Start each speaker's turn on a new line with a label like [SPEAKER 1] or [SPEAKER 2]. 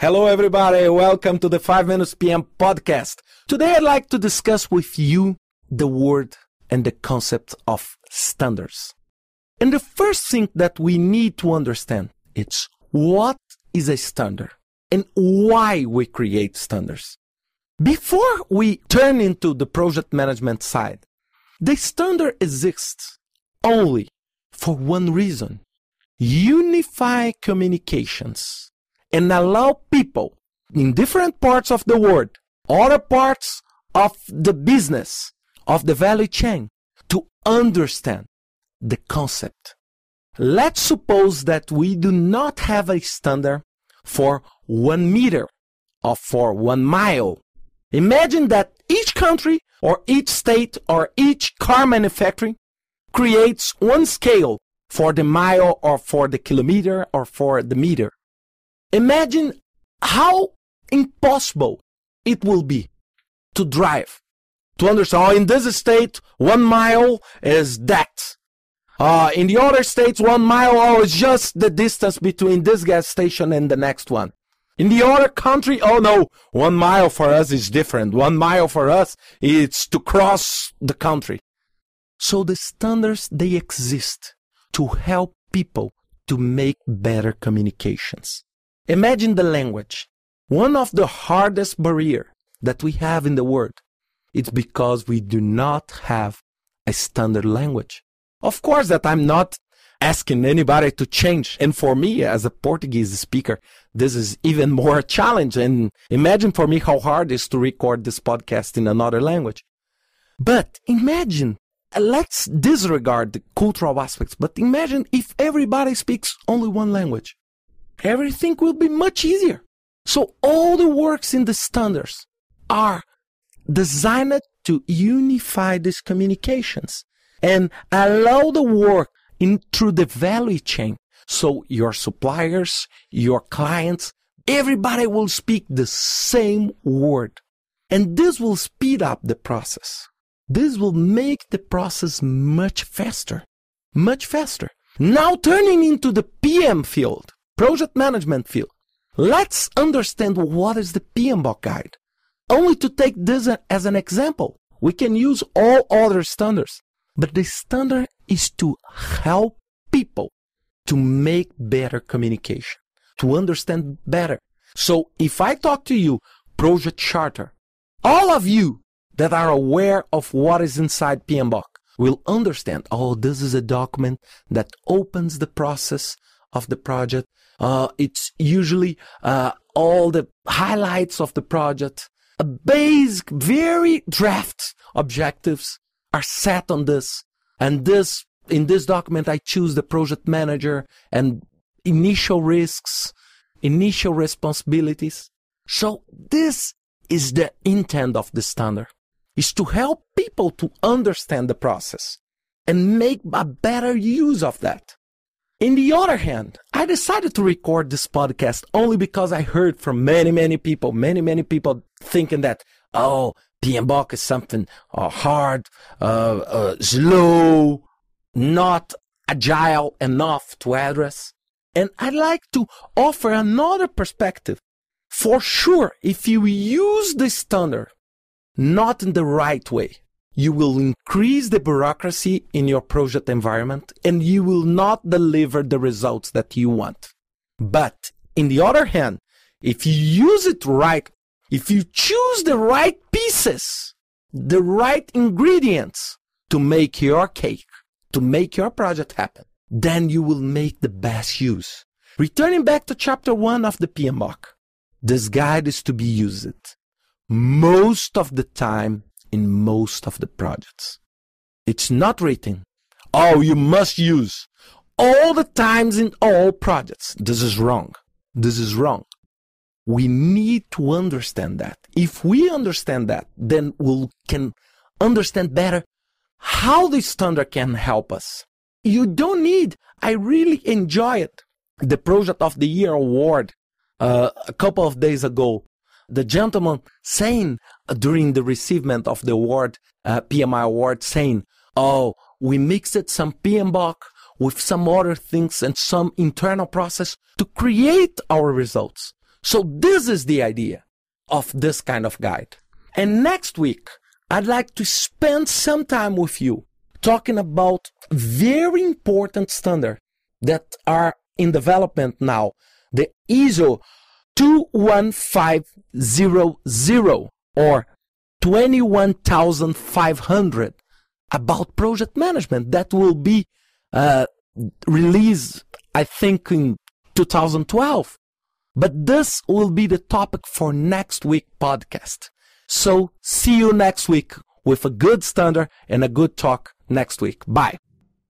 [SPEAKER 1] Hello, everybody. Welcome to the 5 Minutes PM podcast. Today, I'd like to discuss with you the word and the concept of standards. And the first thing that we need to understand is what is a standard and why we create standards. Before we turn into the project management side, the standard exists only for one reason. Unify communications and allow people in different parts of the world, other parts of the business, of the value chain, to understand the concept. Let's suppose that we do not have a standard for one meter or for one mile. Imagine that each country or each state or each car manufacturing creates one scale for the mile or for the kilometer or for the meter. Imagine how impossible it will be to drive, to understand, oh, in this state, one mile is that. Uh, in the other states, one mile oh, is just the distance between this gas station and the next one. In the other country, oh no, one mile for us is different. One mile for us, it's to cross the country. So the standards, they exist to help people to make better communications. Imagine the language. One of the hardest barrier that we have in the world. It's because we do not have a standard language. Of course that I'm not asking anybody to change. And for me, as a Portuguese speaker, this is even more a challenge. And imagine for me how hard it is to record this podcast in another language. But imagine, uh, let's disregard the cultural aspects, but imagine if everybody speaks only one language everything will be much easier. So all the works in the standards are designed to unify these communications and allow the work in through the value chain. So your suppliers, your clients, everybody will speak the same word. And this will speed up the process. This will make the process much faster, much faster. Now turning into the PM field project management field. Let's understand what is the PMBOK guide. Only to take this as an example, we can use all other standards, but the standard is to help people to make better communication, to understand better. So if I talk to you, project charter, all of you that are aware of what is inside PMBOK will understand, oh, this is a document that opens the process of the project uh, it's usually uh, all the highlights of the project. A basic, very draft objectives are set on this. And this, in this document, I choose the project manager and initial risks, initial responsibilities. So this is the intent of the standard is to help people to understand the process and make a better use of that. In the other hand, I decided to record this podcast only because I heard from many, many people, many, many people thinking that, oh, PMBOK is something uh, hard, uh, uh, slow, not agile enough to address. And I'd like to offer another perspective. For sure, if you use the standard not in the right way, you will increase the bureaucracy in your project environment and you will not deliver the results that you want. But in the other hand, if you use it right, if you choose the right pieces, the right ingredients to make your cake, to make your project happen, then you will make the best use. Returning back to chapter one of the PMBOK, this guide is to be used most of the time in most of the projects. It's not written, oh, you must use all the times in all projects. This is wrong. This is wrong. We need to understand that. If we understand that, then we can understand better how the standard can help us. You don't need, I really enjoyed the Project of the Year award uh, a couple of days ago the gentleman saying during the receivement of the award, uh, PMI award, saying, "Oh, we mixed some PMBOK with some other things and some internal process to create our results, So this is the idea of this kind of guide. And next week, I'd like to spend some time with you talking about very important standards that are in development now. The ISO 21500 or 21500 about project management that will be uh, released, I think, in 2012. But this will be the topic for next week podcast. So see you next week with a good standard and a good talk next week. Bye.